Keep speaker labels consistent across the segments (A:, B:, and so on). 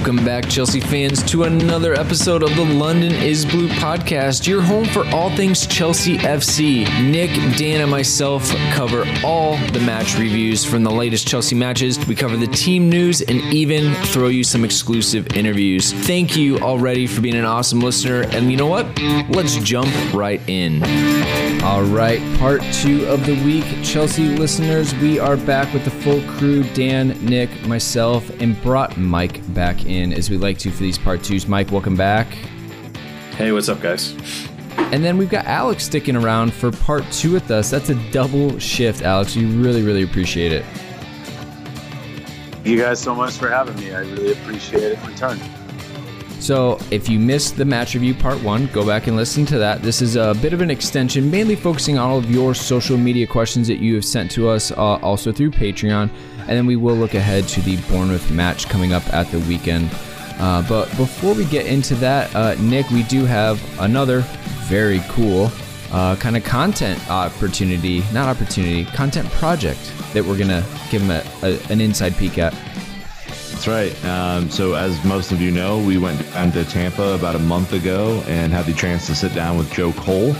A: Welcome back, Chelsea fans, to another episode of the London is Blue podcast, your home for all things Chelsea FC. Nick, Dan, and myself cover all the match reviews from the latest Chelsea matches. We cover the team news and even throw you some exclusive interviews. Thank you already for being an awesome listener. And you know what? Let's jump right in. All right, part two of the week. Chelsea listeners, we are back with the full crew Dan, Nick, myself, and brought Mike back in as we like to for these part twos. Mike, welcome back.
B: Hey, what's up, guys?
A: And then we've got Alex sticking around for part two with us. That's a double shift, Alex. We really, really appreciate it.
C: you guys so much for having me. I really appreciate it in return.
A: So, if you missed the match review part one, go back and listen to that. This is a bit of an extension, mainly focusing on all of your social media questions that you have sent to us, uh, also through Patreon. And then we will look ahead to the Bournemouth match coming up at the weekend. Uh, but before we get into that, uh, Nick, we do have another very cool uh, kind of content opportunity, not opportunity, content project that we're going to give them a, a, an inside peek at.
B: That's right. Um, so, as most of you know, we went down to Tampa about a month ago and had the chance to sit down with Joe Cole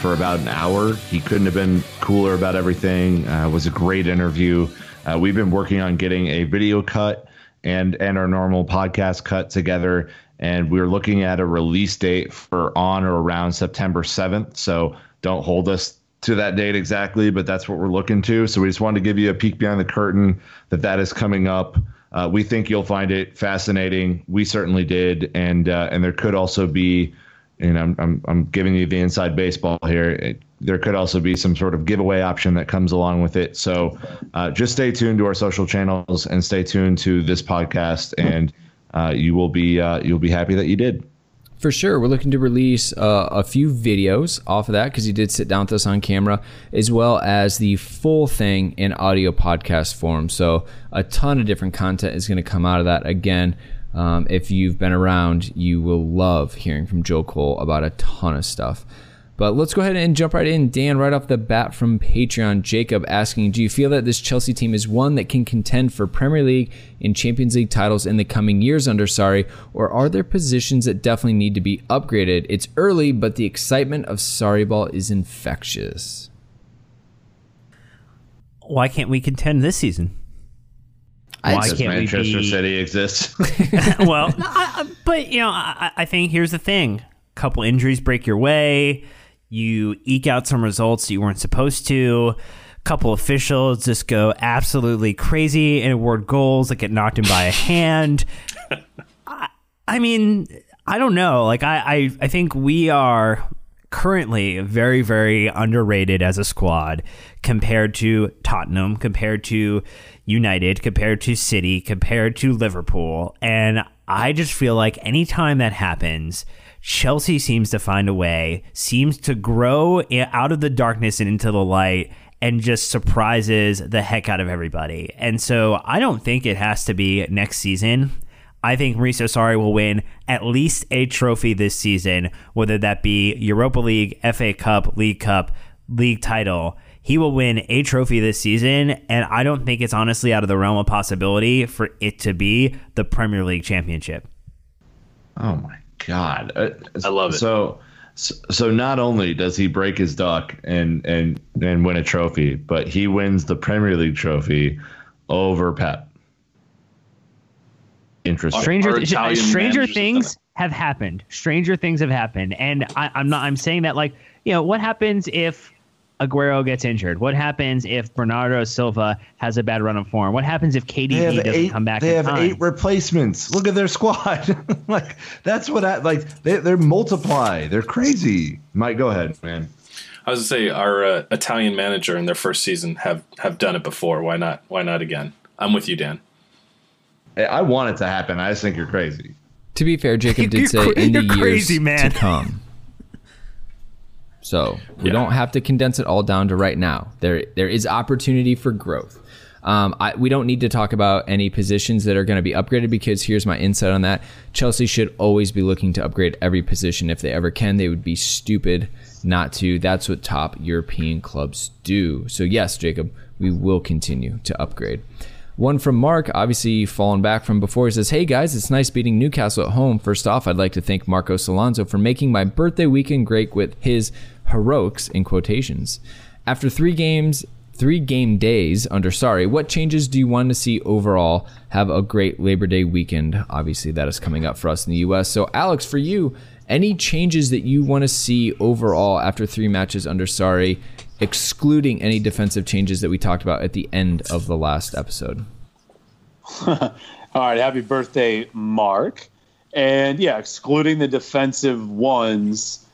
B: for about an hour. He couldn't have been cooler about everything. Uh, it was a great interview. Uh, we've been working on getting a video cut and and our normal podcast cut together, and we're looking at a release date for on or around September seventh. So don't hold us to that date exactly, but that's what we're looking to. So we just wanted to give you a peek behind the curtain that that is coming up. Uh, we think you'll find it fascinating. We certainly did, and uh, and there could also be, and I'm I'm I'm giving you the inside baseball here. It, there could also be some sort of giveaway option that comes along with it. So uh, just stay tuned to our social channels and stay tuned to this podcast, and uh, you will be uh, you'll be happy that you did.
A: For sure. We're looking to release uh, a few videos off of that because he did sit down with us on camera, as well as the full thing in audio podcast form. So, a ton of different content is going to come out of that. Again, um, if you've been around, you will love hearing from Joe Cole about a ton of stuff. But let's go ahead and jump right in. Dan, right off the bat from Patreon, Jacob asking, Do you feel that this Chelsea team is one that can contend for Premier League and Champions League titles in the coming years under Sarri, or are there positions that definitely need to be upgraded? It's early, but the excitement of Sarri ball is infectious.
D: Why can't we contend this season?
B: Why can't Manchester we be... City exists?
D: well, I, but you know, I, I think here's the thing: a couple injuries break your way, you eke out some results you weren't supposed to. A couple officials just go absolutely crazy and award goals that get knocked in by a hand. I, I mean, I don't know. Like I, I, I think we are currently very, very underrated as a squad compared to Tottenham, compared to United, compared to City, compared to Liverpool. And I just feel like anytime that happens, Chelsea seems to find a way, seems to grow out of the darkness and into the light and just surprises the heck out of everybody. And so I don't think it has to be next season. I think Maurizio Sarri will win at least a trophy this season, whether that be Europa League, FA Cup, League Cup, league title. He will win a trophy this season, and I don't think it's honestly out of the realm of possibility for it to be the Premier League championship.
B: Oh my god, uh,
C: I love it.
B: So, so not only does he break his duck and and and win a trophy, but he wins the Premier League trophy over Pep. Interesting.
D: Stranger,
C: Italian
D: stranger things have happened. Stranger things have happened, and I, I'm not. I'm saying that like you know what happens if Aguero gets injured? What happens if Bernardo Silva has a bad run of form? What happens if KDB
B: They
D: doesn't
B: eight.
D: come back?
B: They
D: in
B: have
D: time?
B: eight replacements. Look at their squad. like that's what I like. They they multiply. They're crazy. Mike, go ahead, man.
E: I was to say our uh, Italian manager in their first season have have done it before. Why not? Why not again? I'm with you, Dan.
B: I- I want it to happen. I just think you're crazy.
A: To be fair, Jacob did
D: You're
A: say
D: cra-
A: in the years
D: crazy, man.
A: to come. So we
E: Yeah.
A: don't have to condense it all down to right now. There, there is opportunity for growth. Um, I, we don't need to talk about any positions that are going to be upgraded because here's my insight on that. Chelsea should always be looking to upgrade every position if they ever can. They would be stupid not to. That's what top European clubs do. So yes, Jacob, we will continue to upgrade. One from Mark, obviously fallen back from before. He says, Hey guys, it's nice beating Newcastle at home. First off, I'd like to thank Marcos Alonso for making my birthday weekend great with his heroics in quotations. After three games, three game days under Sarri, what changes do you want to see overall? Have a great Labor Day weekend. Obviously, that is coming up for us in the US. So, Alex, for you, any changes that you want to see overall after three matches under Sarri, excluding any defensive changes that we talked about at the end of the last episode?
C: All right, happy birthday, Mark. And yeah, excluding the defensive ones,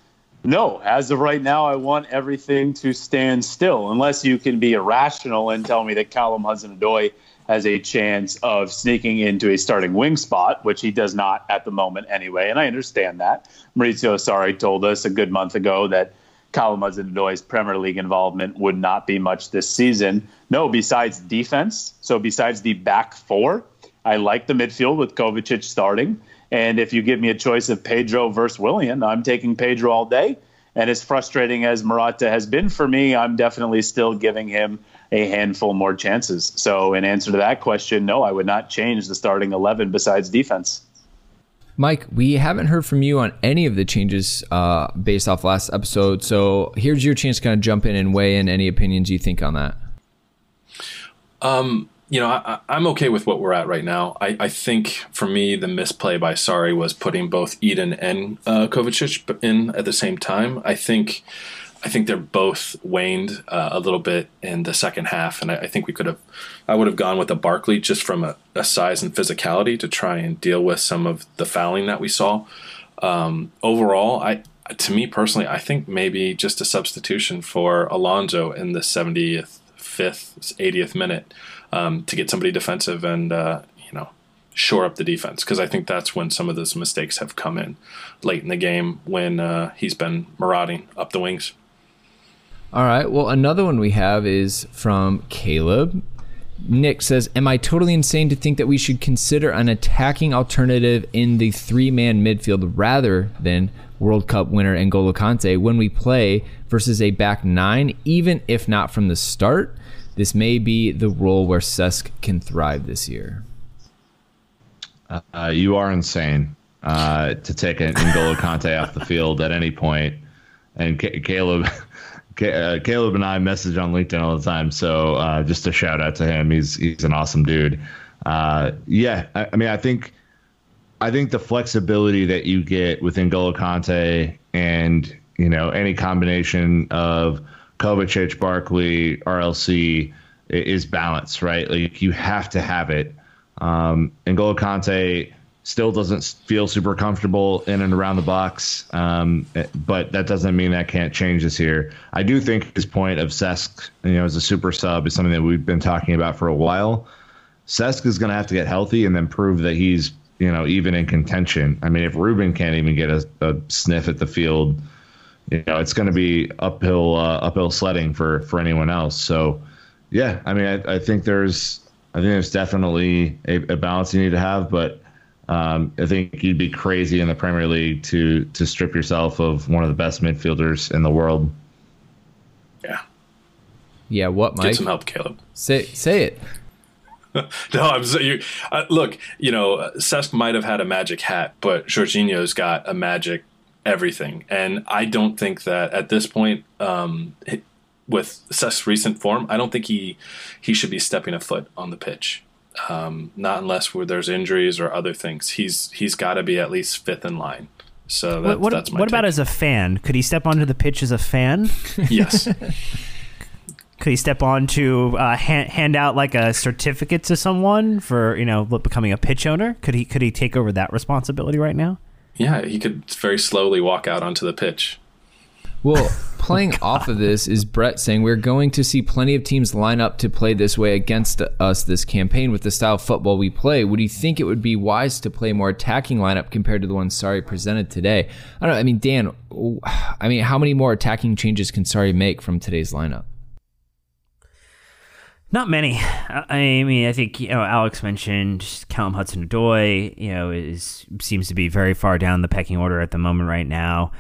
C: no, as of right now, I want everything to stand still, unless you can be irrational and tell me that Callum Hudson-Odoi has a chance of sneaking into a starting wing spot, which he does not at the moment anyway. And I understand that. Maurizio Sarri told us a good month ago that Callum Hudson-Odoi's Premier League involvement would not be much this season. No, besides defense. So besides the back four, I like the midfield with Kovacic starting. And if you give me a choice of Pedro versus Willian, I'm taking Pedro all day. And as frustrating as Morata has been for me, I'm definitely still giving him a handful more chances. So, in answer to that question, no, I would not change the starting 11 besides defense.
A: Mike, we haven't heard from you on any of the changes uh, based off last episode. So here's your chance to kind of jump in and weigh in any opinions you think on that.
E: You know, I, I'm okay with what we're at right now. I, I think for me, the misplay by Sarri was putting both Eden and uh, Kovacic in at the same time. I think, I think they're both waned uh, a little bit in the second half, and I, I think we could have, I would have gone with a Barkley just from a, a size and physicality to try and deal with some of the fouling that we saw. Um, overall, I. To me personally, I think maybe just a substitution for Alonso in the 75th, 80th minute um, to get somebody defensive and uh, you know shore up the defense because I think that's when some of those mistakes have come in late in the game when uh, he's been marauding up the wings.
A: All right. Well, another one we have is from Caleb. Nick says, Am I totally insane to think that we should consider an attacking alternative in the three man midfield rather than World Cup winner N'Golo Kante when we play versus a back nine, even if not from the start? This may be the role where Cesc can thrive this year.
B: Uh, you are insane uh, to take an N'Golo Kante off the field at any point. And Ca- Caleb, Ca- uh, Caleb and I message on LinkedIn all the time. So uh, just a shout out to him. He's he's an awesome dude. Uh, yeah, I, I mean, I think I think the flexibility that you get with N'Golo Kante and you know any combination of Kovacic, Barkley, RLC is balanced, right? Like you have to have it. Um, N'Golo Kante still doesn't feel super comfortable in and around the box, um, but that doesn't mean that can't change this year. I do think his point of Cesc, you know, as a super sub is something that we've been talking about for a while. Cesc is going to have to get healthy and then prove that he's, you know, even in contention. I mean, if Ruben can't even get a, a sniff at the field, you know, it's going to be uphill uh, uphill sledding for for anyone else. So, yeah, I mean, I, I think there's I think there's definitely a, a balance you need to have, but um, I think you'd be crazy in the Premier League to to strip yourself of one of the best midfielders in the world.
E: Yeah.
A: Yeah. What, Mike?
E: Get some help, Caleb.
A: Say say it.
E: no, I'm so you. Uh, look, you know, Cesc might have had a magic hat, but Jorginho's got a magic everything, and I don't think that at this point, um, with Cesc's recent form, I don't think he he should be stepping a foot on the pitch. Um, not unless where there's injuries or other things. He's he's got to be at least fifth in line. So that,
D: what, what,
E: that's my
D: what
E: take.
D: about as a fan? Could he step onto the pitch as a fan?
E: yes.
D: Could he step on to uh, hand, hand out like a certificate to someone for you know becoming a pitch owner? Could he could he take over that responsibility right now?
E: Yeah, he could very slowly walk out onto the pitch.
A: Well, playing off of this is Brett saying we're going to see plenty of teams line up to play this way against us this campaign with the style of football we play. Would you think it would be wise to play a more attacking lineup compared to the one Sarri presented today? I don't know. I mean, Dan, I mean, how many more attacking changes can Sarri make from today's lineup?
D: Not many. I mean, I think you know Alex mentioned Callum Hudson-Odoi. You know, is seems to be very far down the pecking order at the moment right now.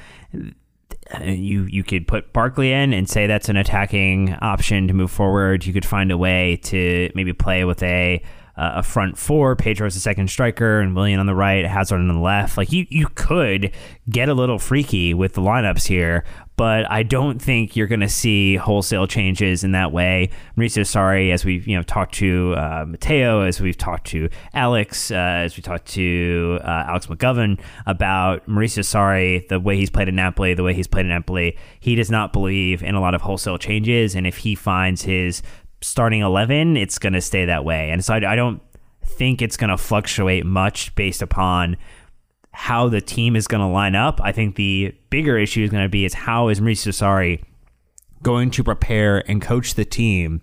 D: You you could put Barkley in and say that's an attacking option to move forward. You could find a way to maybe play with a uh, a front four, Pedro as a second striker, and Willian on the right, Hazard on the left. Like you, you could get a little freaky with the lineups here, but I don't think you're going to see wholesale changes in that way. Maurizio Sarri, as we've you know talked to uh, Matteo, as we've talked to Alex, uh, as we talked to uh, Alex McGovern about Maurizio Sarri, the way he's played in Napoli, the way he's played in Napoli, he does not believe in a lot of wholesale changes, and if he finds his starting 11, it's going to stay that way. And so I, I don't think it's going to fluctuate much based upon how the team is going to line up. I think the bigger issue is going to be is how is Maurizio Sarri going to prepare and coach the team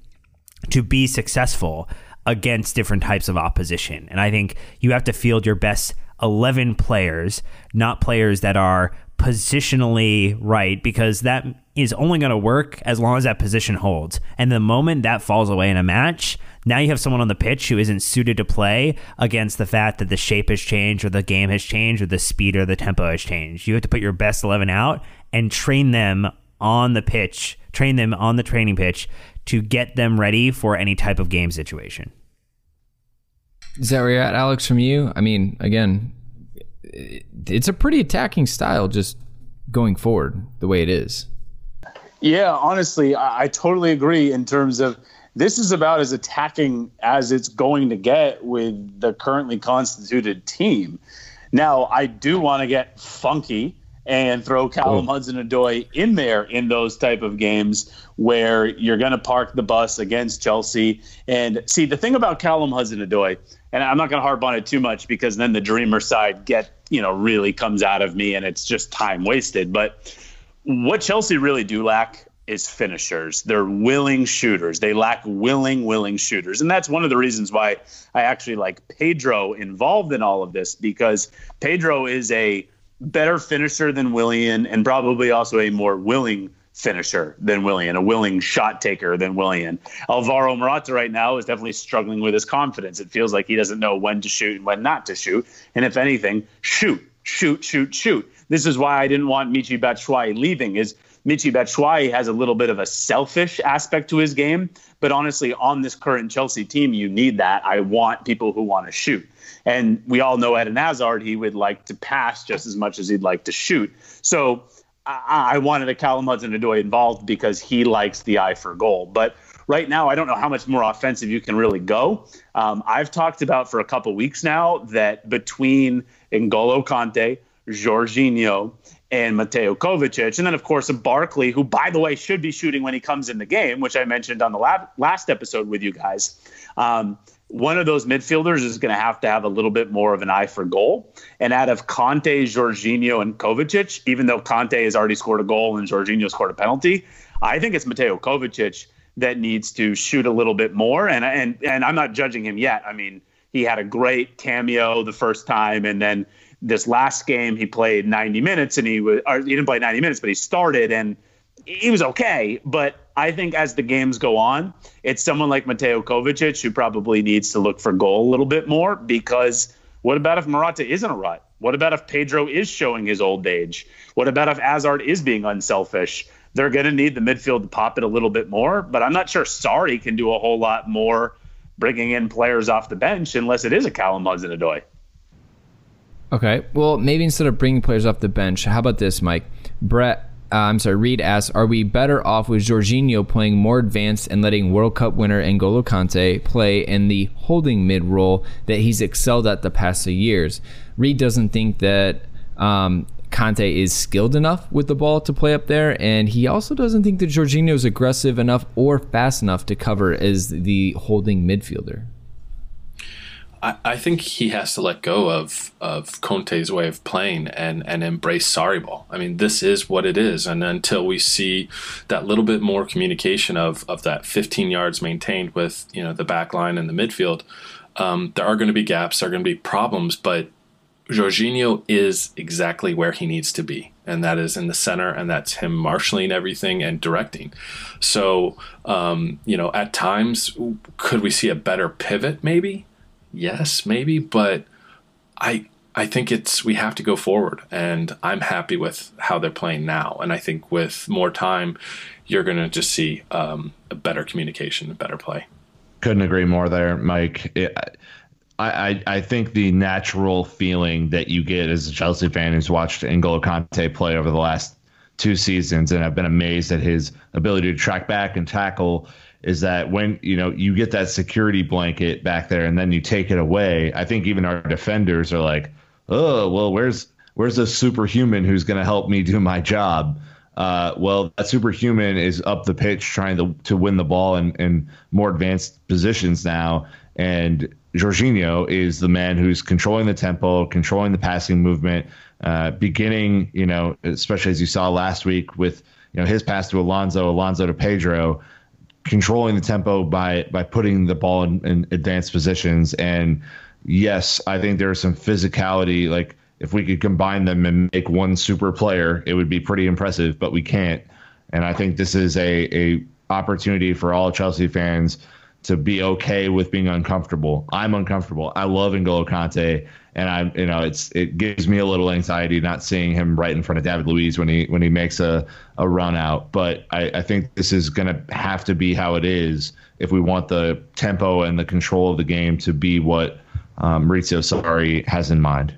D: to be successful against different types of opposition. And I think you have to field your best 11 players, not players that are positionally right because that is only going to work as long as that position holds. And the moment that falls away in a match, now you have someone on the pitch who isn't suited to play against the fact that the shape has changed or the game has changed or the speed or the tempo has changed. You have to put your best 11 out and train them on the pitch, train them on the training pitch to get them ready for any type of game situation.
A: Is that where you're at, Alex, from you? I mean, again, it's a pretty attacking style just going forward the way it is.
C: Yeah, honestly, I, I, totally agree in terms of this is about as attacking as it's going to get with the currently constituted team. Now, I do want to get funky and throw Callum oh. Hudson-Odoi in there in those type of games where you're going to park the bus against Chelsea. And see, the thing about Callum Hudson-Odoi, and I'm not going to harp on it too much because then the dreamer side get you know really comes out of me and it's just time wasted. But what Chelsea really do lack is finishers. They're willing shooters. They lack willing, willing shooters. And that's one of the reasons why I actually like Pedro involved in all of this because Pedro is a better finisher than Willian and probably also a more willing finisher than Willian, a willing shot taker than Willian. Alvaro Morata right now is definitely struggling with his confidence. It feels like he doesn't know when to shoot and when not to shoot. And if anything, shoot, shoot, shoot, shoot. This is why I didn't want Michy Batshuayi leaving is Michy Batshuayi has a little bit of a selfish aspect to his game, but honestly, on this current Chelsea team, you need that. I want people who want to shoot. And we all know Eden Hazard, he would like to pass just as much as he'd like to shoot. So I, I wanted a Callum Hudson-Odoi involved because he likes the eye for goal. But right now, I don't know how much more offensive you can really go. Um, I've talked about for a couple weeks now that between N'Golo Kanté, Jorginho, and Mateo Kovacic. And then, of course, a Barkley, who, by the way, should be shooting when he comes in the game, which I mentioned on the lab, last episode with you guys. Um, one of those midfielders is going to have to have a little bit more of an eye for goal. And out of Kante, Jorginho, and Kovacic, even though Kante has already scored a goal and Jorginho scored a penalty, I think it's Mateo Kovacic that needs to shoot a little bit more. And and and I'm not judging him yet. I mean, he had a great cameo the first time, and then this last game he played 90 minutes, and he was he didn't play 90 minutes, but he started and he was okay. But I think as the games go on, it's someone like Mateo Kovacic who probably needs to look for goal a little bit more because what about if Morata isn't a rut? What about if Pedro is showing his old age? What about if Hazard is being unselfish? They're going to need the midfield to pop it a little bit more, but I'm not sure Sarri can do a whole lot more bringing in players off the bench unless it is a Callum Hudson-Odoi.
A: Okay, well, maybe instead of bringing players off the bench, how about this, Mike? Brett uh, I'm sorry, Reed asks, are we better off with Jorginho playing more advanced and letting World Cup winner N'Golo Kante play in the holding mid role that he's excelled at the past few years? Reed doesn't think that um, Kante is skilled enough with the ball to play up there, and he also doesn't think that Jorginho is aggressive enough or fast enough to cover as the holding midfielder.
E: I, think he has to let go of of Conte's way of playing and and embrace Sarri ball. I mean, this is what it is, and until we see that little bit more communication of of that 15 yards maintained with you know the back line and the midfield, um, there are going to be gaps, there are going to be problems, but Jorginho is exactly where he needs to be, and that is in the center, and that's him marshaling everything and directing. So, um, you know, at times, could we see a better pivot? Maybe, yes, maybe, but I I think it's we have to go forward, and I'm happy with how they're playing now. And I think with more time, you're going to just see um, a better communication, a better play.
B: Couldn't agree more there, Mike. It, I, I, I think the natural feeling that you get as a Chelsea fan who's watched N'Golo Kante play over the last two seasons and have been amazed at his ability to track back and tackle is that when you know you get that security blanket back there and then you take it away i think even our defenders are like oh well where's where's the superhuman who's going to help me do my job? Uh, well that superhuman is up the pitch trying to, to win the ball in, in more advanced positions now. And Jorginho is the man who's controlling the tempo, controlling the passing movement, uh, beginning, you know, especially as you saw last week with, you know, his pass to Alonso, Alonso to Pedro, controlling the tempo by by putting the ball in, in advanced positions. And yes, I think there's some physicality. Like if we could combine them and make one super player, it would be pretty impressive. But we can't. And I think this is a a opportunity for all Chelsea fans to be okay with being uncomfortable. I'm uncomfortable. I love N'Golo Kante, and I, you know, it's it gives me a little anxiety not seeing him right in front of David Luiz when he when he makes a, a run out. But I, I think this is going to have to be how it is if we want the tempo and the control of the game to be what um, Maurizio Sarri has in mind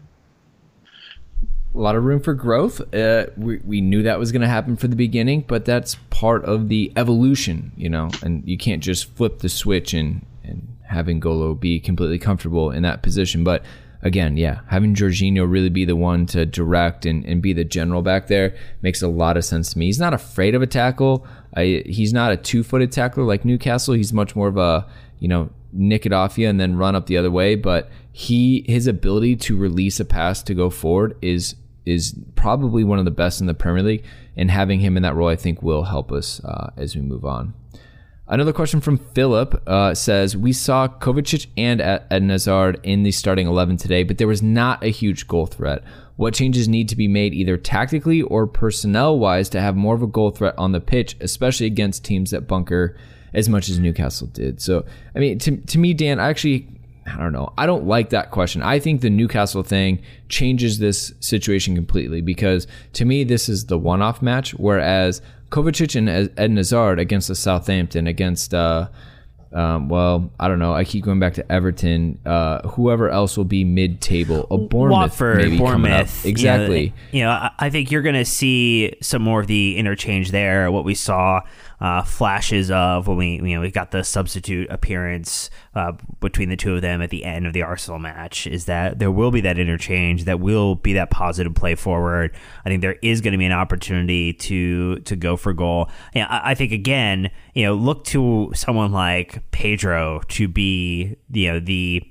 A: a lot of room for growth. Uh, we, we knew that was going to happen for the beginning, but that's part of the evolution, you know, and you can't just flip the switch and, and having Golo be completely comfortable in that position. But again, yeah, having Jorginho really be the one to direct and, and be the general back there makes a lot of sense to me. He's not afraid of a tackle. I, he's not a two footed tackler like Newcastle. He's much more of a, you know, nick it off you and then run up the other way. But he, his ability to release a pass to go forward is is probably one of the best in the Premier League, and having him in that role, I think, will help us uh, as we move on. Another question from Philip uh, says We saw Kovacic and Eden Hazard in the starting 11 today, but there was not a huge goal threat. What changes need to be made either tactically or personnel wise to have more of a goal threat on the pitch, especially against teams that bunker as much as Newcastle did? So, I mean, to, to me, Dan, I actually I don't know. I don't like that question. I think the Newcastle thing changes this situation completely because to me, this is the one off match, whereas Kovacic and Ed Hazard against the Southampton, against, uh, um, well, I don't know. I keep going back to Everton. Uh, whoever else will be mid table. A Bournemouth,
D: Watford,
A: maybe
D: Bournemouth,
A: exactly.
D: You know, you know, I think you're going to see some more of the interchange there. What we saw uh, flashes of when we you know we got the substitute appearance uh, between the two of them at the end of the Arsenal match is that there will be that interchange that will be that positive play forward. I think there is going to be an opportunity to to go for goal. Yeah, I, I think again, you know, look to someone like Pedro to be you know the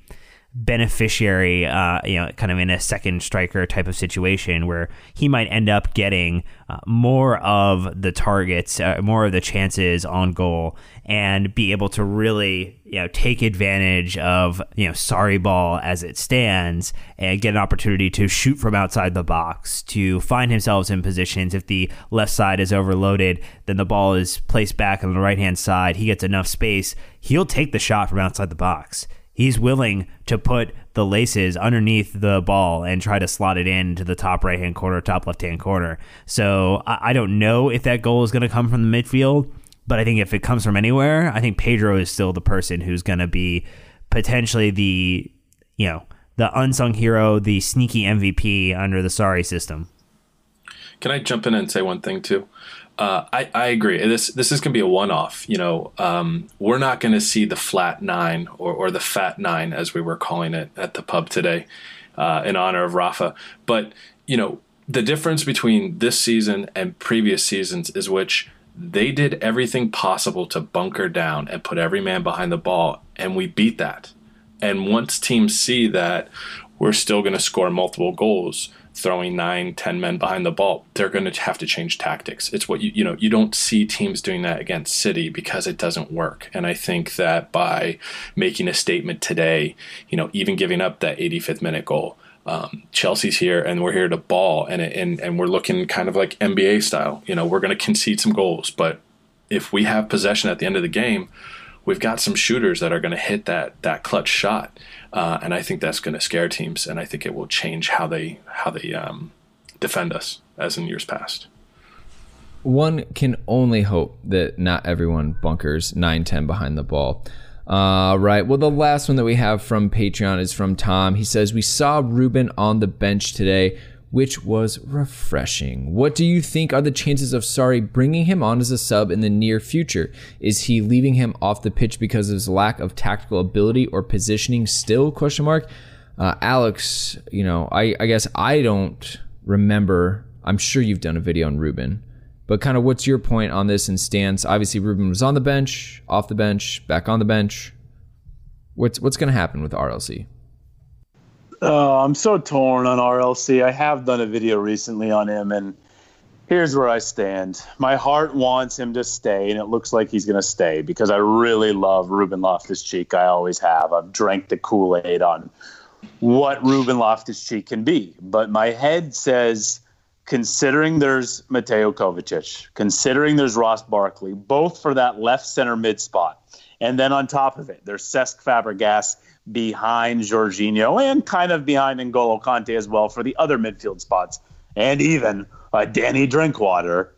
D: beneficiary, uh, you know, kind of in a second striker type of situation where he might end up getting uh, more of the targets, uh, more of the chances on goal, and be able to really, you know, take advantage of, you know, Sarri ball as it stands and get an opportunity to shoot from outside the box, to find himself in positions. If the left side is overloaded, then the ball is placed back on the right hand side. He gets enough space. He'll take the shot from outside the box he's willing to put the laces underneath the ball and try to slot it in to the top right hand corner, top left hand corner. So I, I don't know if that goal is going to come from the midfield, but I think if it comes from anywhere, I think Pedro is still the person who's going to be potentially the, you know, the unsung hero, the sneaky MVP under the Sarri system.
E: Can I jump in and say one thing too? Uh, I, I agree. This this is going to be a one off. You know, um, we're not going to see the flat nine or, or the fat nine as we were calling it at the pub today, uh, in honor of Rafa. But you know, the difference between this season and previous seasons is which they did everything possible to bunker down and put every man behind the ball, and we beat that. And once teams see that we're still going to score multiple goals throwing nine, ten men behind the ball, they're going to have to change tactics. It's what you you know you don't see teams doing that against City because it doesn't work. And I think that by making a statement today, you know, even giving up that 85th minute goal. Um, Chelsea's here and we're here to ball and, and and we're looking kind of like NBA style. You know, we're going to concede some goals, but if we have possession at the end of the game, we've got some shooters that are going to hit that that clutch shot, uh, and I think that's going to scare teams, and I think it will change how they how they um, defend us as in years past.
A: One can only hope that not everyone bunkers 9 10 behind the ball. Uh, right. Well, the last one that we have from Patreon is from Tom. He says, We saw Ruben on the bench today which was refreshing. What do you think are the chances of Sarri bringing him on as a sub in the near future? Is he leaving him off the pitch because of his lack of tactical ability or positioning still? Question mark. Uh, Alex, you know, I, I guess I don't remember. I'm sure you've done a video on Ruben, but kind of what's your point on this and stance? Obviously, Ruben was on the bench, off the bench, back on the bench. What's what's going to happen with RLC?
C: Oh, I'm so torn on RLC. I have done a video recently on him, and here's where I stand. My heart wants him to stay, and it looks like he's going to stay because I really love Ruben Loftus Cheek. I always have. I've drank the Kool Aid on what Ruben Loftus Cheek can be. But my head says, considering there's Mateo Kovacic, considering there's Ross Barkley, both for that left center mid spot, and then on top of it, there's Cesc Fabregas behind Jorginho and kind of behind N'Golo Kante as well for the other midfield spots, and even uh, Danny Drinkwater.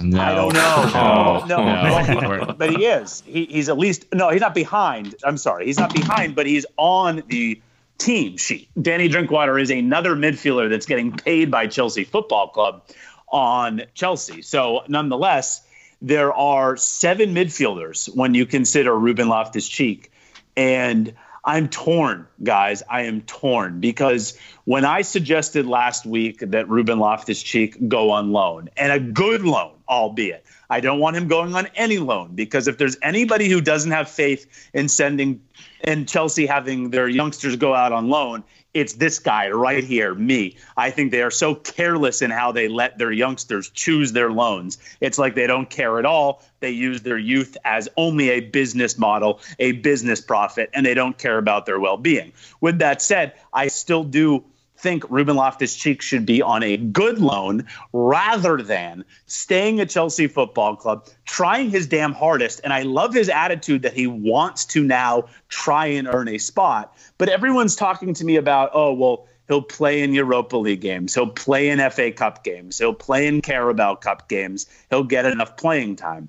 B: No.
C: I don't know. No, no, no. but he is. He, he's at least no. He's not behind. I'm sorry, he's not behind, but he's on the team sheet. Danny Drinkwater is another midfielder that's getting paid by Chelsea Football Club on Chelsea. So nonetheless, there are seven midfielders when you consider Ruben Loftus Cheek, and I'm torn, guys. I am torn because when I suggested last week that Ruben Loftus Cheek go on loan, and a good loan, albeit, I don't want him going on any loan because if there's anybody who doesn't have faith in sending and Chelsea having their youngsters go out on loan, it's this guy right here, me. I think they are so careless in how they let their youngsters choose their loans. It's like they don't care at all. They use their youth as only a business model, a business profit, and they don't care about their well being. With that said, I still do think Ruben Loftus Cheek should be on a good loan rather than staying at Chelsea Football Club, trying his damn hardest. And I love his attitude that he wants to now try and earn a spot. But everyone's talking to me about, oh, well, he'll play in Europa League games, he'll play in FA Cup games, he'll play in Carabao Cup games, he'll get enough playing time.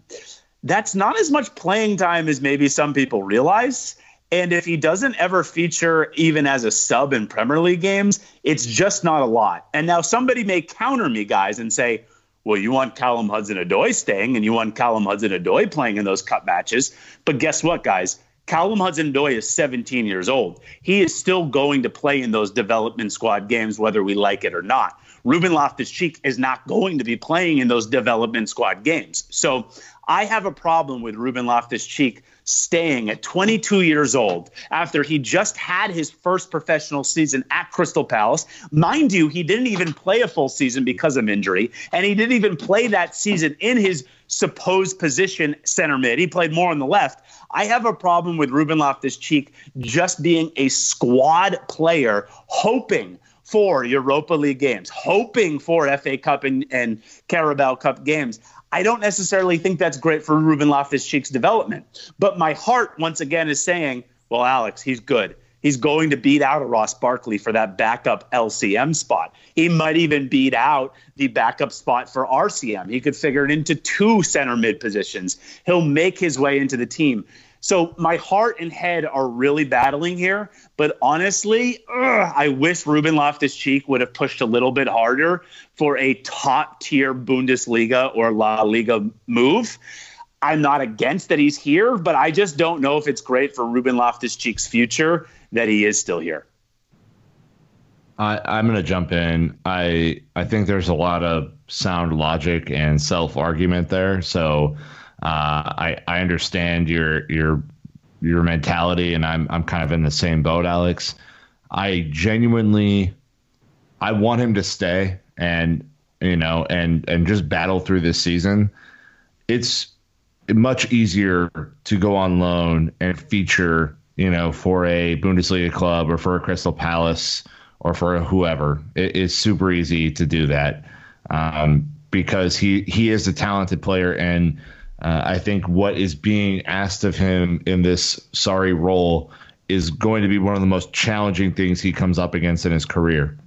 C: That's not as much playing time as maybe some people realize. And if he doesn't ever feature even as a sub in Premier League games, it's just not a lot. And now somebody may counter me, guys, and say, well, you want Callum Hudson Odoi staying and you want Callum Hudson Odoi playing in those cup matches. But guess what, guys? Callum Hudson Odoi is 17 years old. He is still going to play in those development squad games, whether we like it or not. Ruben Loftus Cheek is not going to be playing in those development squad games. So I have a problem with Ruben Loftus Cheek staying at 22 years old after he just had his first professional season at Crystal Palace. Mind you, he didn't even play a full season because of injury, and he didn't even play that season in his supposed position center mid. He played more on the left. I have a problem with Ruben Loftus Cheek just being a squad player, hoping for Europa League games, hoping for FA Cup and, and Carabao Cup games. I don't necessarily think that's great for Ruben Loftus Cheek's development. But my heart, once again, is saying, well, Alex, he's good. He's going to beat out a Ross Barkley for that backup LCM spot. He might even beat out the backup spot for RCM. He could figure it into two center mid positions. He'll make his way into the team. So my heart and head are really battling here. But honestly, ugh, I wish Ruben Loftus Cheek would have pushed a little bit harder for a top tier Bundesliga or La Liga move. I'm not against that he's here, but I just don't know if it's great for Ruben Loftus Cheek's future that he is still here.
B: I, am going to jump in. I I think there's a lot of sound logic and self argument there. So I I understand your your your mentality, and I'm I'm kind of in the same boat, Alex. I genuinely I want him to stay and you know and and just battle through this season. It's much easier to go on loan and feature, you know, for a Bundesliga club or for a Crystal Palace or for a whoever. It, it's super easy to do that um, because he he is a talented player and uh, I think what is being asked of him in this Sarri role is going to be one of the most challenging things he comes up against in his career.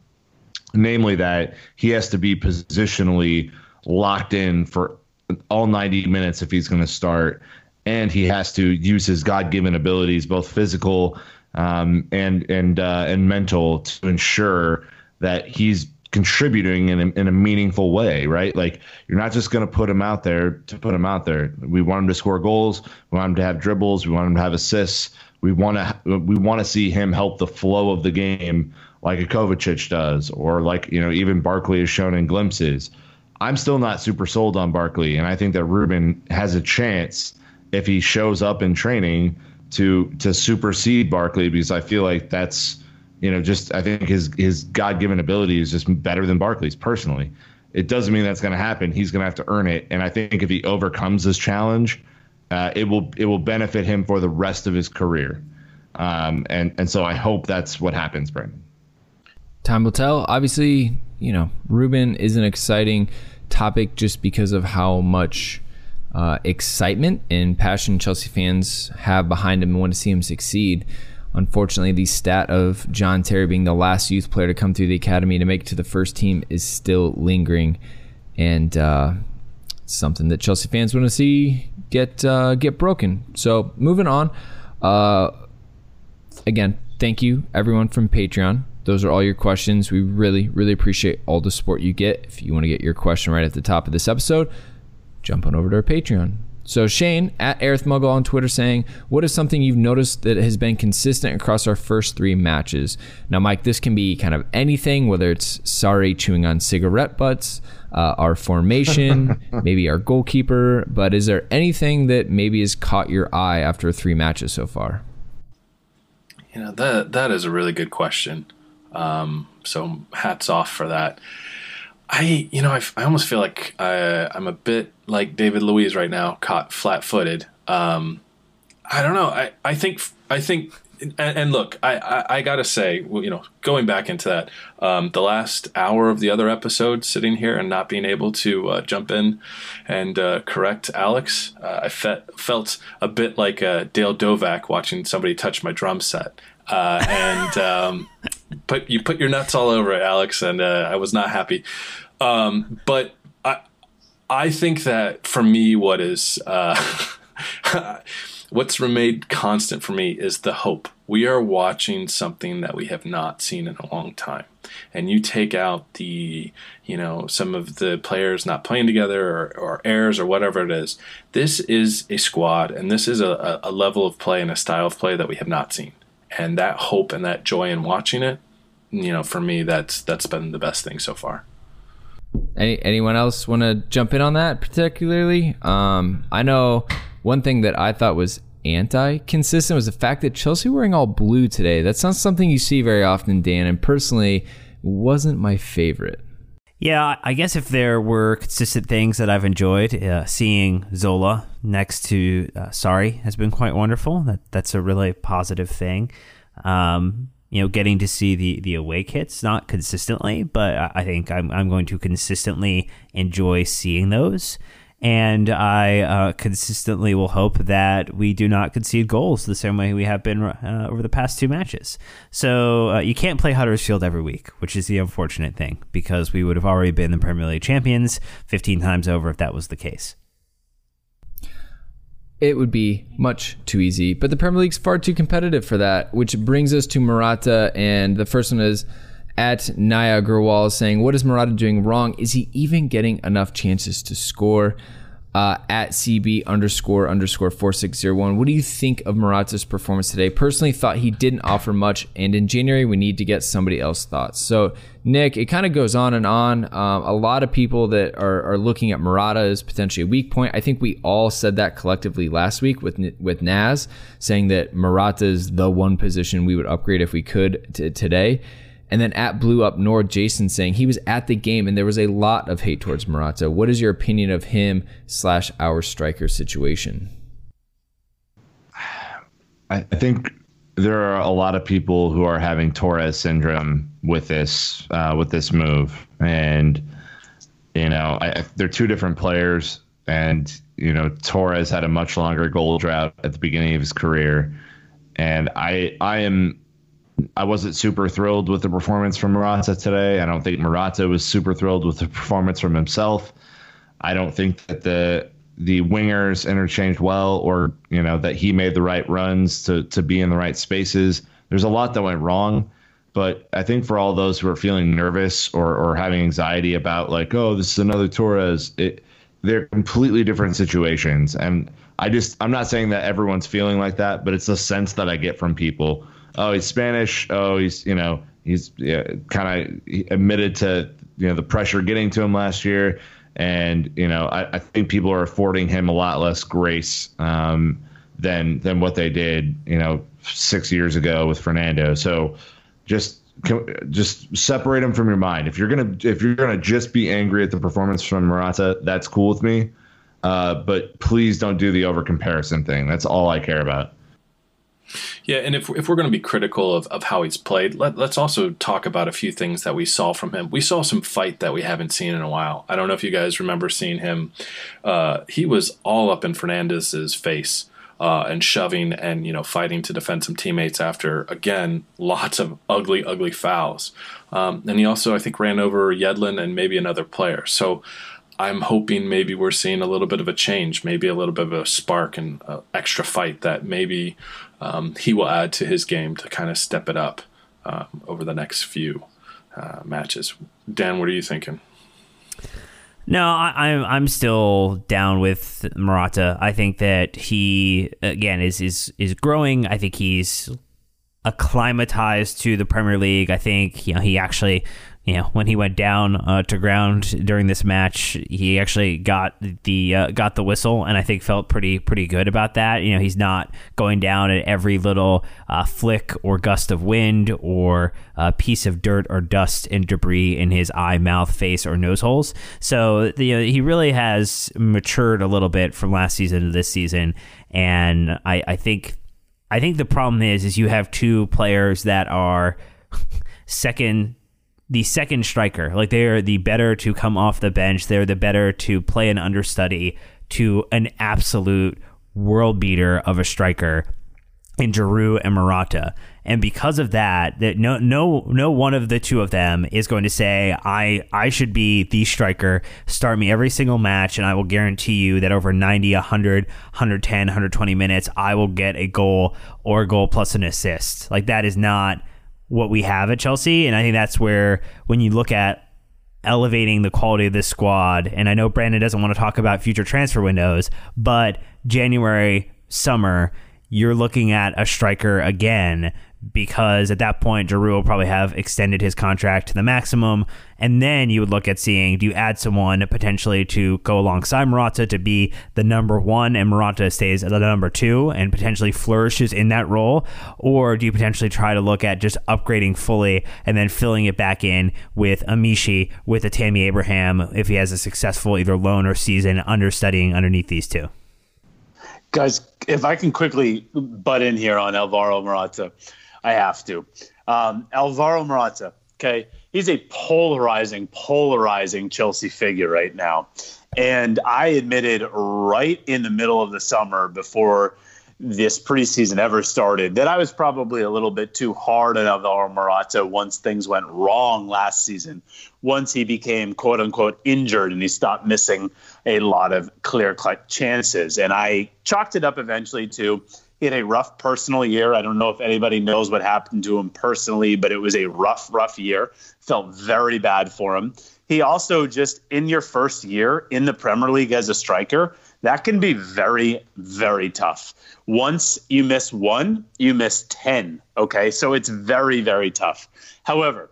B: Namely, that he has to be positionally locked in for all 90 minutes if he's going to start, and he has to use his God-given abilities, both physical um, and and uh, and mental, to ensure that he's contributing in a, in a meaningful way, right? Like you're not just going to put him out there to put him out there. We want him to score goals. We want him to have dribbles. We want him to have assists. We want to we want to see him help the flow of the game like a Kovacic does, or like you know even Barkley has shown in glimpses. I'm still not super sold on Barkley, and I think that Ruben has a chance if he shows up in training to to supersede Barkley because I feel like that's you know, just I think his his God given ability is just better than Barkley's personally. It doesn't mean that's going to happen. He's going to have to earn it, and I think if he overcomes this challenge, uh, it will it will benefit him for the rest of his career. Um, and and so I hope that's what happens, Brandon.
A: Time will tell. Obviously, you know, Ruben is an exciting topic just because of how much uh, excitement and passion Chelsea fans have behind him and want to see him succeed. Unfortunately, the stat of John Terry being the last youth player to come through the academy to make it to the first team is still lingering, and uh, something that Chelsea fans want to see get uh, get broken. So moving on. Uh, again, thank you everyone from Patreon. Those are all your questions. We really, really appreciate all the support you get. If you want to get your question right at the top of this episode, jump on over to our Patreon. So Shane at Aerith Muggle on Twitter saying, "What is something you've noticed that has been consistent across our first three matches?" Now, Mike, this can be kind of anything, whether it's Sarri chewing on cigarette butts, uh, our formation, maybe our goalkeeper. But is there anything that maybe has caught your eye after three matches so far?
E: You know that that is a really good question. Um, so hats off for that. I, you know, I, I almost feel like I, I'm a bit like David Luiz right now, caught flat-footed. Um, I don't know. I, I think I think and, and look, I, I, I, gotta say, you know, going back into that, um, the last hour of the other episode, sitting here and not being able to uh, jump in and uh, correct Alex, uh, I fe- felt a bit like uh, Dale Doback watching somebody touch my drum set. Uh, and um, put you put your nuts all over it, Alex, and uh, I was not happy. Um, but I I think that for me, what is uh, what's remained constant for me is the hope we are watching something that we have not seen in a long time. And you take out the, you know, some of the players not playing together or, or errors or whatever it is. This is a squad and this is a, a level of play and a style of play that we have not seen. And that hope and that joy in watching it, you know, for me, that's that's been the best thing so far.
A: Any, anyone else want to jump in on that particularly? Um, I know one thing that I thought was anti-consistent was the fact that Chelsea wearing all blue today. That's not something you see very often, Dan, and personally wasn't my favorite.
D: Yeah, I guess if there were consistent things that I've enjoyed, uh, seeing Zola next to uh, Sarri has been quite wonderful. That that's a really positive thing. Um, you know, getting to see the the away kits not consistently, but I think I'm I'm going to consistently enjoy seeing those and I uh, consistently will hope that we do not concede goals the same way we have been uh, over the past two matches. So uh, you can't play Huddersfield every week, which is the unfortunate thing because we would have already been the Premier League champions 15 times over if that was the case.
A: It would be much too easy, but the Premier League's far too competitive for that, which brings us to Morata. And the first one is at Naya Gurwal saying, What is Morata doing wrong? Is he even getting enough chances to score? Uh, at CB underscore underscore 4601. What do you think of Morata's performance today? Personally, thought he didn't offer much, and in January, we need to get somebody else's thoughts. So, Nick, it kind of goes on and on. Um, a lot of people that are, are looking at Morata as potentially a weak point. I think we all said that collectively last week with with Naz, saying that Morata is the one position we would upgrade if we could t- today. And then at Blue Up North, Jason saying he was at the game and there was a lot of hate towards Morata. What is your opinion of him slash our striker situation?
B: I think there are a lot of people who are having Torres syndrome with this uh, with this move, and you know I, they're two different players. And you know Torres had a much longer goal drought at the beginning of his career, and I I am I wasn't super thrilled with the performance from Morata today. I don't think Morata was super thrilled with the performance from himself. I don't think that the the wingers interchanged well or you know that he made the right runs to to be in the right spaces. There's a lot that went wrong, but I think for all those who are feeling nervous or or having anxiety about like oh this is another Torres, it they're completely different situations and I just I'm not saying that everyone's feeling like that, but it's a sense that I get from people oh, he's Spanish. Oh, he's you know he's yeah, kind of admitted to you know the pressure getting to him last year, and you know I, I think people are affording him a lot less grace um, than than what they did you know six years ago with Fernando. So just just separate him from your mind. If you're gonna if you're gonna just be angry at the performance from Morata, that's cool with me. Uh, but please don't do the over comparison thing. That's all I care about.
E: Yeah, and if, if we're going to be critical of, of how he's played, let, let's also talk about a few things that we saw from him. We saw some fight that we haven't seen in a while. I don't know if you guys remember seeing him. Uh, he was all up in Fernandez's face. Uh, and shoving and you know fighting to defend some teammates after again lots of ugly ugly fouls um, and he also I think ran over Yedlin and maybe another player so I'm hoping maybe we're seeing a little bit of a change, maybe a little bit of a spark and uh, extra fight that maybe um, he will add to his game to kind of step it up um, over the next few uh, matches. Dan, what are you thinking?
D: No, I, am I'm still down with Morata. I think that he again is is is growing. I think he's acclimatized to the Premier League. I think you know he actually you know, when he went down uh, to ground during this match, he actually got the uh, got the whistle, and I think felt pretty pretty good about that. You know, he's not going down at every little uh, flick or gust of wind or uh, piece of dirt or dust and debris in his eye, mouth, face, or nose holes. So you know, he really has matured a little bit from last season to this season, and I, I think I think the problem is is you have two players that are second the second striker. Like they are the better to come off the bench. They're the better to play an understudy to an absolute world beater of a striker. in Giroud and Morata. And because of that, that no no no one of the two of them is going to say I I should be the striker, start me every single match and I will guarantee you that over 90, 100, 110, 120 minutes I will get a goal or a goal plus an assist. Like that is not what we have at Chelsea and I think that's where when you look at elevating the quality of this squad and I know Brandon doesn't want to talk about future transfer windows, but January summer you're looking at a striker again because at that point Giroud will probably have extended his contract to the maximum, and then you would look at seeing do you add someone potentially to go alongside Morata to be the number one, and Morata stays at the number two and potentially flourishes in that role, or do you potentially try to look at just upgrading fully and then filling it back in with a Michy, with a Tammy Abraham if he has a successful either loan or season understudying underneath these two?
C: Guys, if I can quickly butt in here on Alvaro Morata, I have to. Um, Alvaro Morata, okay, he's a polarizing, polarizing Chelsea figure right now. And I admitted right in the middle of the summer before this preseason ever started that I was probably a little bit too hard on Alvaro Morata once things went wrong last season. Once he became quote unquote injured and he stopped missing a lot of clear cut chances. And I chalked it up eventually to had a rough personal year. I don't know if anybody knows what happened to him personally, but it was a rough, rough year. Felt very bad for him. He also just in your first year in the Premier League as a striker, that can be very, very tough. Once you miss one, you miss 10. Okay. So it's very, very tough. However,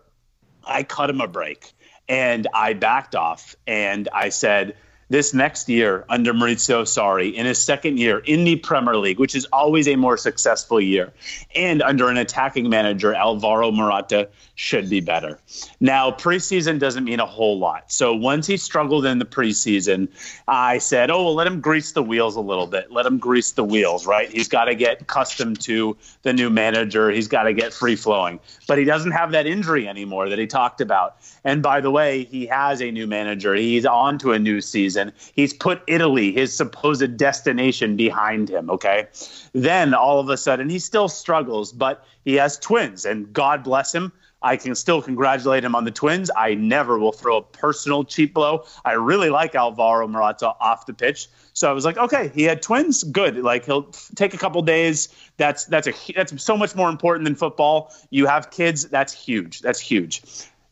C: I cut him a break and I backed off and I said, this next year under Maurizio Sarri in his second year in the Premier League, which is always a more successful year, and under an attacking manager, Alvaro Morata should be better. Now, preseason doesn't mean a whole lot. So once he struggled in the preseason, I said, oh, well, let him grease the wheels a little bit. Let him grease the wheels, right? He's got to get accustomed to the new manager. He's got to get free flowing. But he doesn't have that injury anymore that he talked about. And by the way, he has a new manager. He's on to a new season. And he's put Italy, his supposed destination, behind him, okay? Then all of a sudden, he still struggles, but he has twins, and God bless him I can still congratulate him on the Twins. I never will throw a personal cheap blow. I really like Alvaro Morata off the pitch. So I was like, okay, he had twins, good. Like he'll take a couple days. That's that's a that's so much more important than football. You have kids, that's huge. That's huge.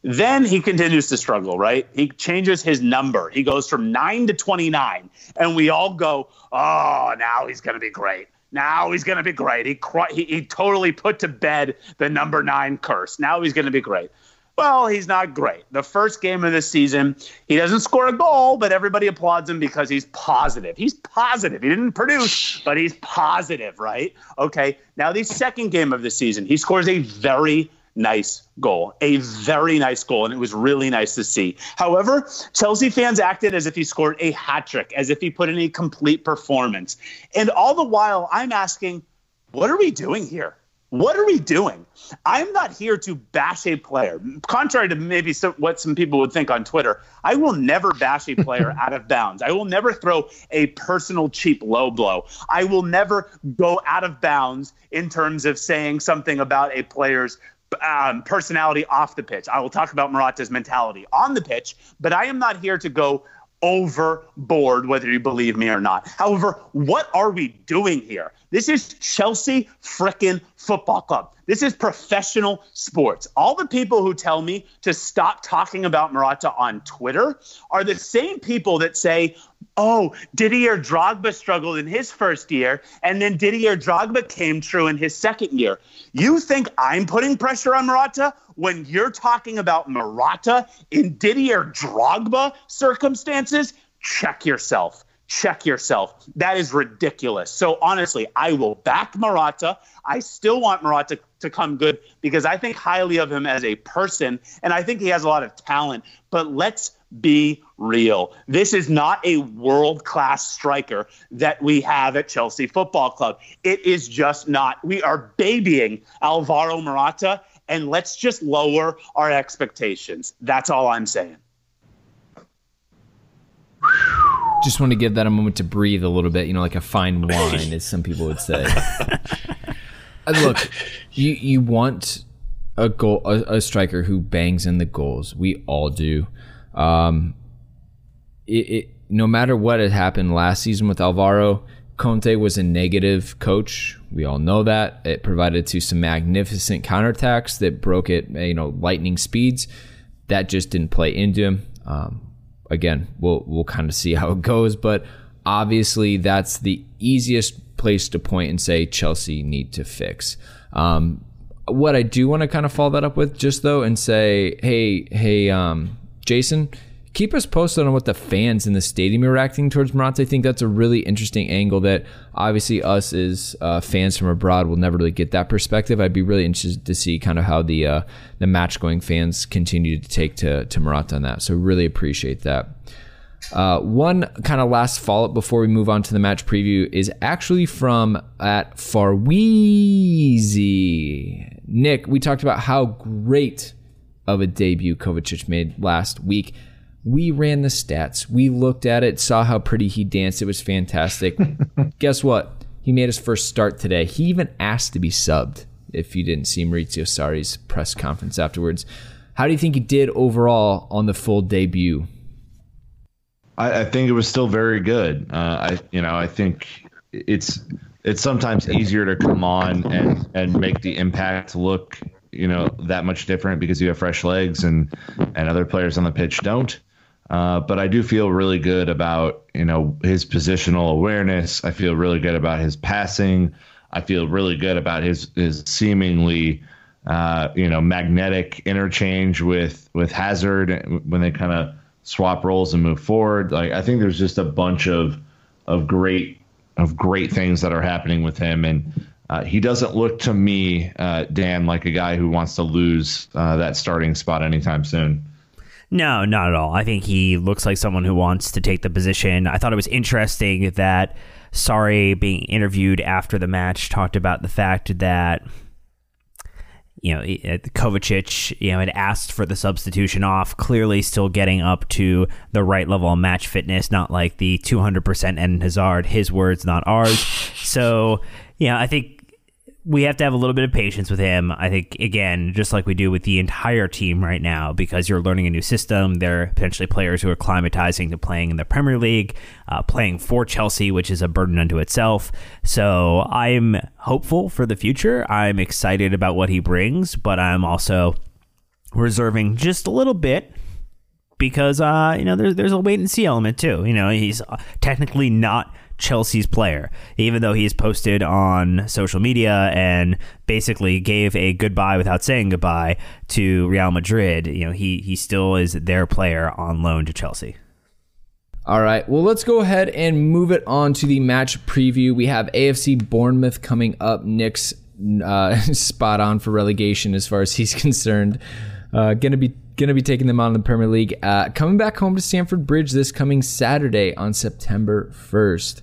C: Then he continues to struggle, right? He changes his number. He goes from 9 to 29 and we all go, "Oh, now he's going to be great." Now he's going to be great. He, he he totally put to bed the number nine curse. Now he's going to be great. Well, he's not great. The first game of the season, he doesn't score a goal, but everybody applauds him because he's positive. He's positive. He didn't produce, but he's positive, right? Okay. Now, the second game of the season, he scores a very nice goal, a very nice goal, and it was really nice to see. However, Chelsea fans acted as if he scored a hat trick, as if he put in a complete performance. And all the while, I'm asking, what are we doing here? What are we doing? I'm not here to bash a player. Contrary to maybe some, what some people would think on Twitter, I will never bash a player out of bounds. I will never throw a personal cheap low blow. I will never go out of bounds in terms of saying something about a player's um, personality off the pitch. I will talk about Morata's mentality on the pitch, but I am not here to go overboard, whether you believe me or not. However, what are we doing here? This is Chelsea frickin' football club. This is professional sports. All the people who tell me to stop talking about Morata on Twitter are the same people that say, oh, Didier Drogba struggled in his first year, and then Didier Drogba came true in his second year. You think I'm putting pressure on Morata when you're talking about Morata in Didier Drogba circumstances? Check yourself check yourself. That is ridiculous. So honestly, I will back Morata. I still want Morata to come good because I think highly of him as a person and I think he has a lot of talent. But let's be real. This is not a world class striker that we have at Chelsea Football Club. It is just not. We are babying Alvaro Morata and let's just lower our expectations. That's all I'm saying.
F: Just want to give that a moment to breathe a little bit, you know, like a fine wine, as some people would say.
A: look, you you want a goal a, a, striker who bangs in the goals. We all do. Um, it, it no matter what had happened last season with Alvaro, Conte was a negative coach. We all know that. It provided to some magnificent counterattacks that broke it, you know, lightning speeds. That just didn't play into him. Um, again, we'll we'll kind of see how it goes, but obviously that's the easiest place to point and say Chelsea need to fix. Um, what I do want to kind of follow that up with, just though, and say, hey, hey, um, Jason, keep us posted on what the fans in the stadium are acting towards Morata. I think that's a really interesting angle that obviously us as uh, fans from abroad will never really get that perspective. I'd be really interested to see kind of how the uh, the match going fans continue to take to to Morata on that. So really appreciate that. Uh, one kind of last follow up before we move on to the match preview is actually from at Farweezy. Nick, we talked about how great of a debut Kovacic made last week. We ran the stats. We looked at it, saw how pretty he danced. It was fantastic. Guess what? He made his first start today. He even asked to be subbed. If you didn't see Maurizio Sarri's press conference afterwards, how do you think he did overall on the full debut?
B: I, I think it was still very good. Uh, I, you know, I think it's it's sometimes easier to come on and and make the impact look, you know, that much different because you have fresh legs and and other players on the pitch don't. Uh, but I do feel really good about you know his positional awareness. I feel really good about his passing. I feel really good about his his seemingly uh, you know magnetic interchange with with Hazard when they kind of swap roles and move forward. Like I think there's just a bunch of of great of great things that are happening with him, and uh, he doesn't look to me, uh, Dan, like a guy who wants to lose uh, that starting spot anytime soon.
D: No, not at all. I think he looks like someone who wants to take the position. I thought it was interesting that Sarri being interviewed after the match talked about the fact that you know, uh, Kovacic, you know, had asked for the substitution off, clearly still getting up to the right level of match fitness, not like the 200% and Hazard, his words, not ours. So, yeah, I think we have to have a little bit of patience with him. I think again, just like we do with the entire team right now, because you're learning a new system. There are potentially players who are climatizing to playing in the Premier League, uh, playing for Chelsea, which is a burden unto itself. So I'm hopeful for the future. I'm excited about what he brings, but I'm also reserving just a little bit because uh, you know there's there's a wait and see element too. You know, he's technically not Chelsea's player, even though he's posted on social media and basically gave a goodbye without saying goodbye to Real Madrid. You know, he he still is their player on loan to Chelsea.
A: All right. Well, let's go ahead and move it on to the match preview. We have AFC Bournemouth coming up. Nick's uh, spot on for relegation as far as he's concerned. Uh, gonna be gonna be taking them on in the Premier League. Uh, coming back home to Stamford Bridge this coming Saturday on September first.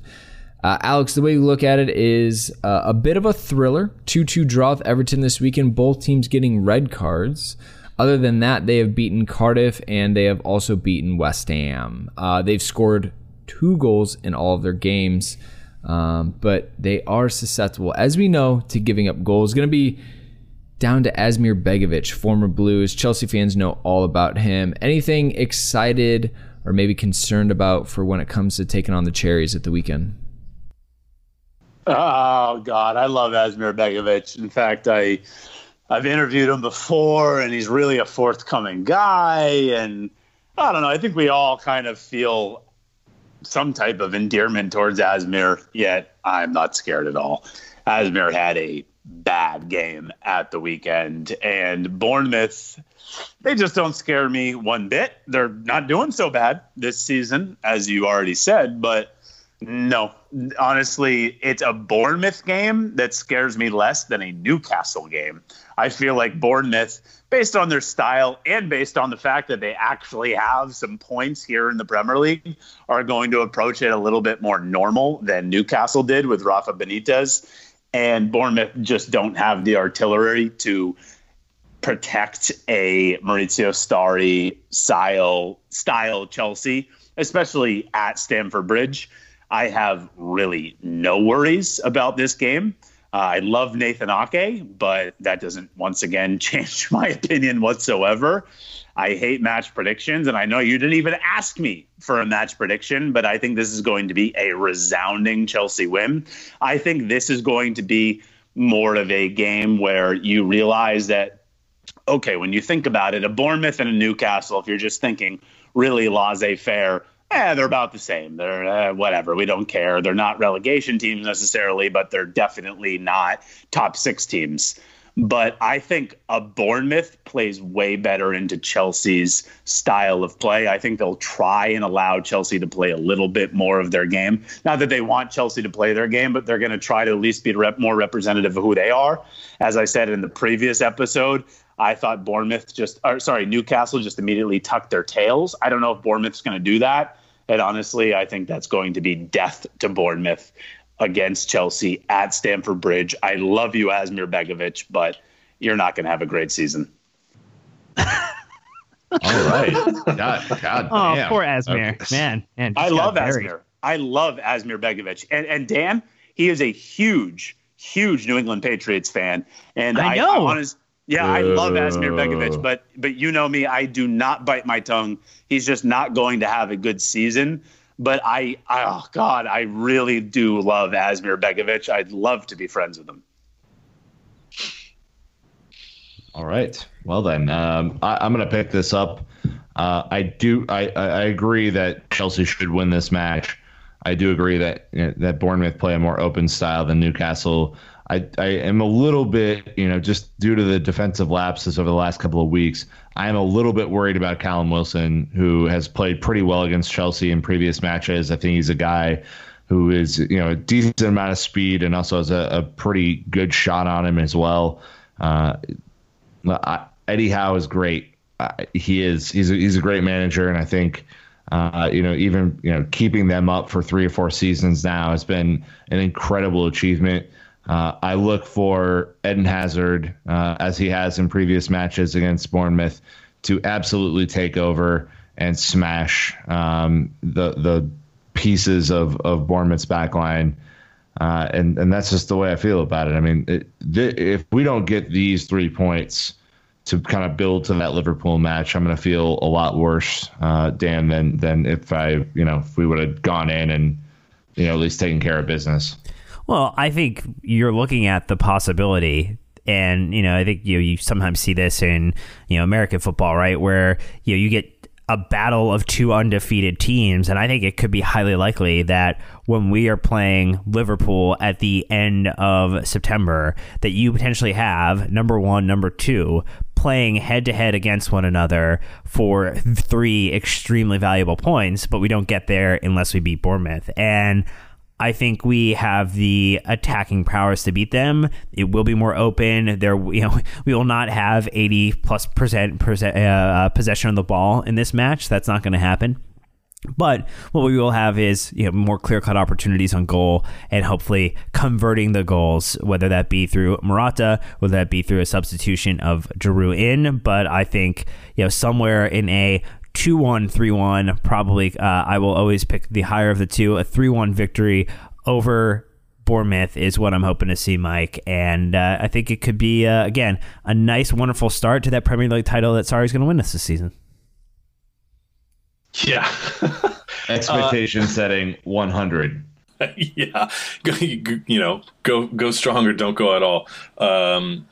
A: Uh, Alex, the way you look at it is uh, a bit of a thriller. 2 2 draw with Everton this weekend, both teams getting red cards. Other than that, they have beaten Cardiff and they have also beaten West Ham. Uh, they've scored two goals in all of their games, um, but they are susceptible, as we know, to giving up goals. Going to be down to Asmir Begovic, former Blues. Chelsea fans know all about him. Anything excited or maybe concerned about for when it comes to taking on the Cherries at the weekend?
C: Oh God, I love Asmir Begovic. In fact, I I've interviewed him before, and he's really a forthcoming guy. And I don't know. I think we all kind of feel some type of endearment towards Asmir. Yet I'm not scared at all. Asmir had a bad game at the weekend, and Bournemouth. They just don't scare me one bit. They're not doing so bad this season, as you already said, but no, honestly, it's a Bournemouth game that scares me less than a Newcastle game. I feel like Bournemouth, based on their style and based on the fact that they actually have some points here in the Premier League, are going to approach it a little bit more normal than Newcastle did with Rafa Benitez. And Bournemouth just don't have the artillery to protect a Maurizio Sarri style style Chelsea, especially at Stamford Bridge. I have really no worries about this game. Uh, I love Nathan Ake, but that doesn't once again change my opinion whatsoever. I hate match predictions, and I know you didn't even ask me for a match prediction, but I think this is going to be a resounding Chelsea win. I think this is going to be more of a game where you realize that, okay, when you think about it, a Bournemouth and a Newcastle, if you're just thinking really laissez faire, eh, they're about the same. They're eh, whatever. We don't care. They're not relegation teams necessarily, but they're definitely not top six teams. But I think a Bournemouth plays way better into Chelsea's style of play. I think they'll try and allow Chelsea to play a little bit more of their game. Not that they want Chelsea to play their game, but they're going to try to at least be rep- more representative of who they are. As I said in the previous episode, I thought Bournemouth just, or sorry, Newcastle just immediately tucked their tails. I don't know if Bournemouth's going to do that. And honestly, I think that's going to be death to Bournemouth against Chelsea at Stamford Bridge. I love you, Asmir Begovic, but you're not going to have a great season.
B: All right. God, God
D: Oh,
B: damn.
D: poor Asmir.
B: Okay.
D: Man, man.
C: I love
D: buried.
C: Asmir. I love Asmir Begovic. And, and Dan, he is a huge, huge New England Patriots fan. And
D: I
C: I,
D: know.
C: I honest, yeah, I love Asmir. Begovic, but but you know me, I do not bite my tongue. He's just not going to have a good season. But I, oh God, I really do love Asmir Begovic. I'd love to be friends with him.
B: All right. Well then, um, I, I'm going to pick this up. Uh, I do. I I agree that Chelsea should win this match. I do agree that you know, that Bournemouth play a more open style than Newcastle. I, I am a little bit, you know, just due to the defensive lapses over the last couple of weeks, I am a little bit worried about Callum Wilson, who has played pretty well against Chelsea in previous matches. I think he's a guy who is, you know, a decent amount of speed and also has a, a pretty good shot on him as well. Uh, I, Eddie Howe is great. Uh, he is he's a, he's a great manager, and I think uh, you know even you know keeping them up for three or four seasons now has been an incredible achievement. Uh, I look for Eden Hazard uh, as he has in previous matches against Bournemouth to absolutely take over and smash um, the the pieces of of Bournemouth's backline. Uh, and and that's just the way I feel about it. I mean, it, th- if we don't get these three points to kind of build to that Liverpool match, I'm going to feel a lot worse, uh, Dan, than than if I, you know, if we would have gone in and you know at least taken care of business.
D: Well, I think you're looking at the possibility and you know, I think you know, you sometimes see this in, you know, American football, right, where you know, you get a battle of two undefeated teams and I think it could be highly likely that when we are playing Liverpool at the end of September that you potentially have number 1, number 2 playing head to head against one another for three extremely valuable points, but we don't get there unless we beat Bournemouth. And I think we have the attacking prowess to beat them. It will be more open. There, you know, we will not have eighty plus percent, percent uh, possession of the ball in this match. That's not going to happen. But what we will have is you know more clear cut opportunities on goal and hopefully converting the goals, whether that be through Morata, whether that be through a substitution of Giroud in. But I think you know somewhere in a 2 1 3 1, probably uh, I will always pick the higher of the two. A 3 1 victory over Bournemouth is what I'm hoping to see, Mike. And uh, I think it could be, uh, again, a nice, wonderful start to that Premier League title that Sarri's going to win us this season.
E: Yeah.
B: Expectation setting 100.
E: yeah, Go- you know, go go strong or don't go at all. Um,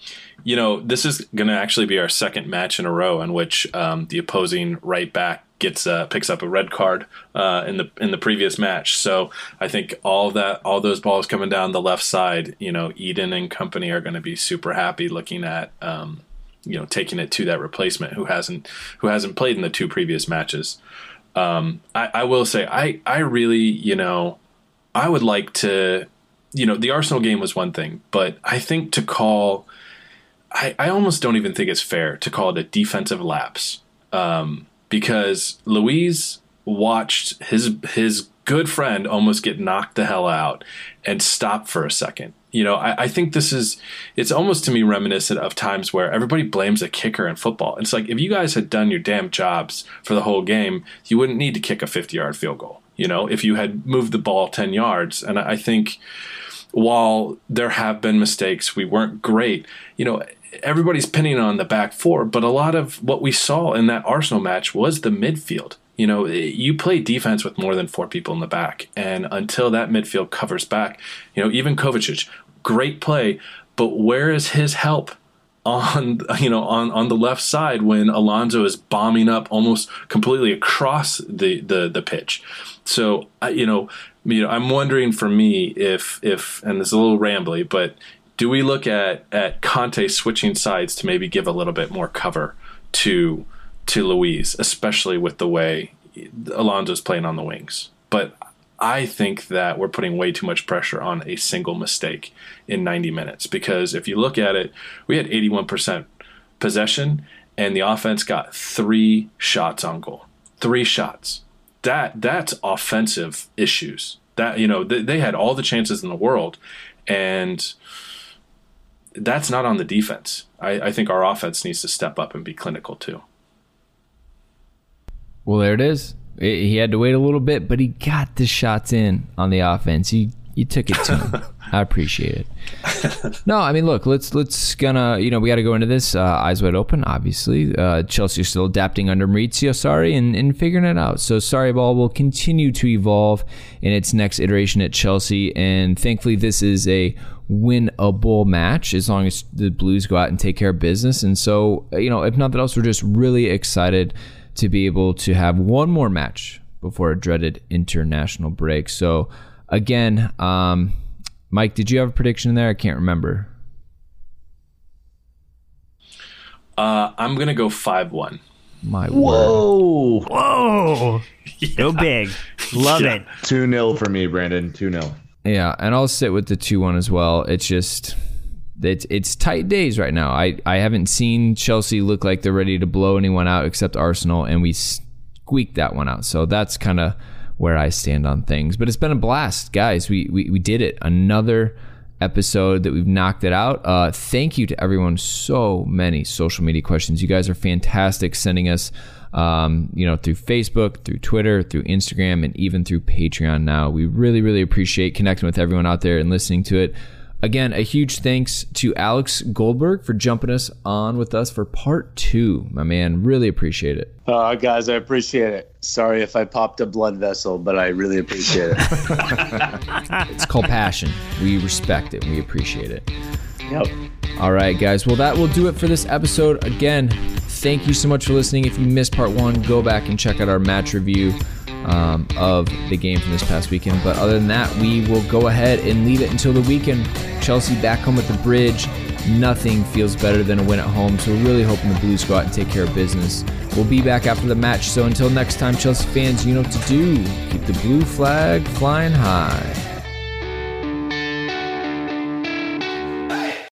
E: you know, this is going to actually be our second match in a row in which um, the opposing right back gets uh, picks up a red card uh, in the in the previous match. So I think all that all those balls coming down the left side, you know, Eden and company are going to be super happy looking at. Um, you know, taking it to that replacement who hasn't who hasn't played in the two previous matches. Um, I, I will say, I I really, you know, I would like to, you know, the Arsenal game was one thing, but I think to call, I, I almost don't even think it's fair to call it a defensive lapse um, because Luiz watched his his good friend almost get knocked the hell out and stop for a second. You know, I, I think this is it's almost to me reminiscent of times where everybody blames a kicker in football. It's like if you guys had done your damn jobs for the whole game, you wouldn't need to kick a 50 yard field goal. You know, if you had moved the ball 10 yards. And I think while there have been mistakes, we weren't great. You know, everybody's pinning on the back four, but a lot of what we saw in that Arsenal match was the midfield. You know, you play defense with more than four people in the back, and until that midfield covers back, you know, even Kovacic, great play, but where is his help on you know on on the left side when Alonso is bombing up almost completely across the the the pitch. So you know, you know, I'm wondering for me if if and it's a little rambly, but do we look at at Conte switching sides to maybe give a little bit more cover to to Luiz, especially with the way Alonso's playing on the wings? But I think that we're putting way too much pressure on a single mistake in 90 minutes because if you look at it, we had 81% possession and the offense got three shots on goal. Three shots. That that's offensive issues. That you know they, they had all the chances in the world, and that's not on the defense. I, I think our offense needs to step up and be clinical too.
A: Well, there it is. He had to wait a little bit, but he got the shots in on the offense. He you took it to him. I appreciate it. No, I mean, look, let's let's gonna you know we got to go into this uh, eyes wide open. Obviously, uh, Chelsea is still adapting under Maurizio Sarri and, and figuring it out. So Sarri ball will continue to evolve in its next iteration at Chelsea, and thankfully, this is a winnable match as long as the Blues go out and take care of business. And so, you know, if nothing else, we're just really excited to be able to have one more match before a dreaded international break. So, again, um, Mike, did you have a prediction there? I can't remember.
E: Uh, I'm gonna go five one.
A: My
B: Whoa!
D: Whoa! Go big. Love
E: Yeah.
D: it.
B: 2 0 for me, Brandon. 2 0.
A: Yeah, and I'll sit with the two one as well. It's just it's it's tight days right now. I I haven't seen Chelsea look like they're ready to blow anyone out except Arsenal, and we squeaked that one out. So that's kind of where I stand on things. But it's been a blast, guys. We we we did it. Another episode that we've knocked it out. Uh, thank you to everyone. So many social media questions. You guys are fantastic sending us um, you know, through Facebook, through Twitter, through Instagram, and even through Patreon now. We really, really appreciate connecting with everyone out there and listening to it. Again, a huge thanks to Alex Goldberg for jumping us on with us for part two, my man. Really appreciate it.
C: Uh, guys, I appreciate it. Sorry if I popped a blood vessel, but I really appreciate it.
A: It's called passion. We respect it. We appreciate it.
C: yep.
A: All right, guys. Well, that will do it for this episode. Again, thank you so much for listening. If you missed part one, go back and check out our match review um, of the game from this past weekend. But other than that, we will go ahead and leave it until the weekend. Chelsea back home at the bridge. Nothing feels better than a win at home. So we're really hoping the Blues go out and take care of business. We'll be back after the match. So until next time, Chelsea fans, you know what to do. Keep the blue flag flying high.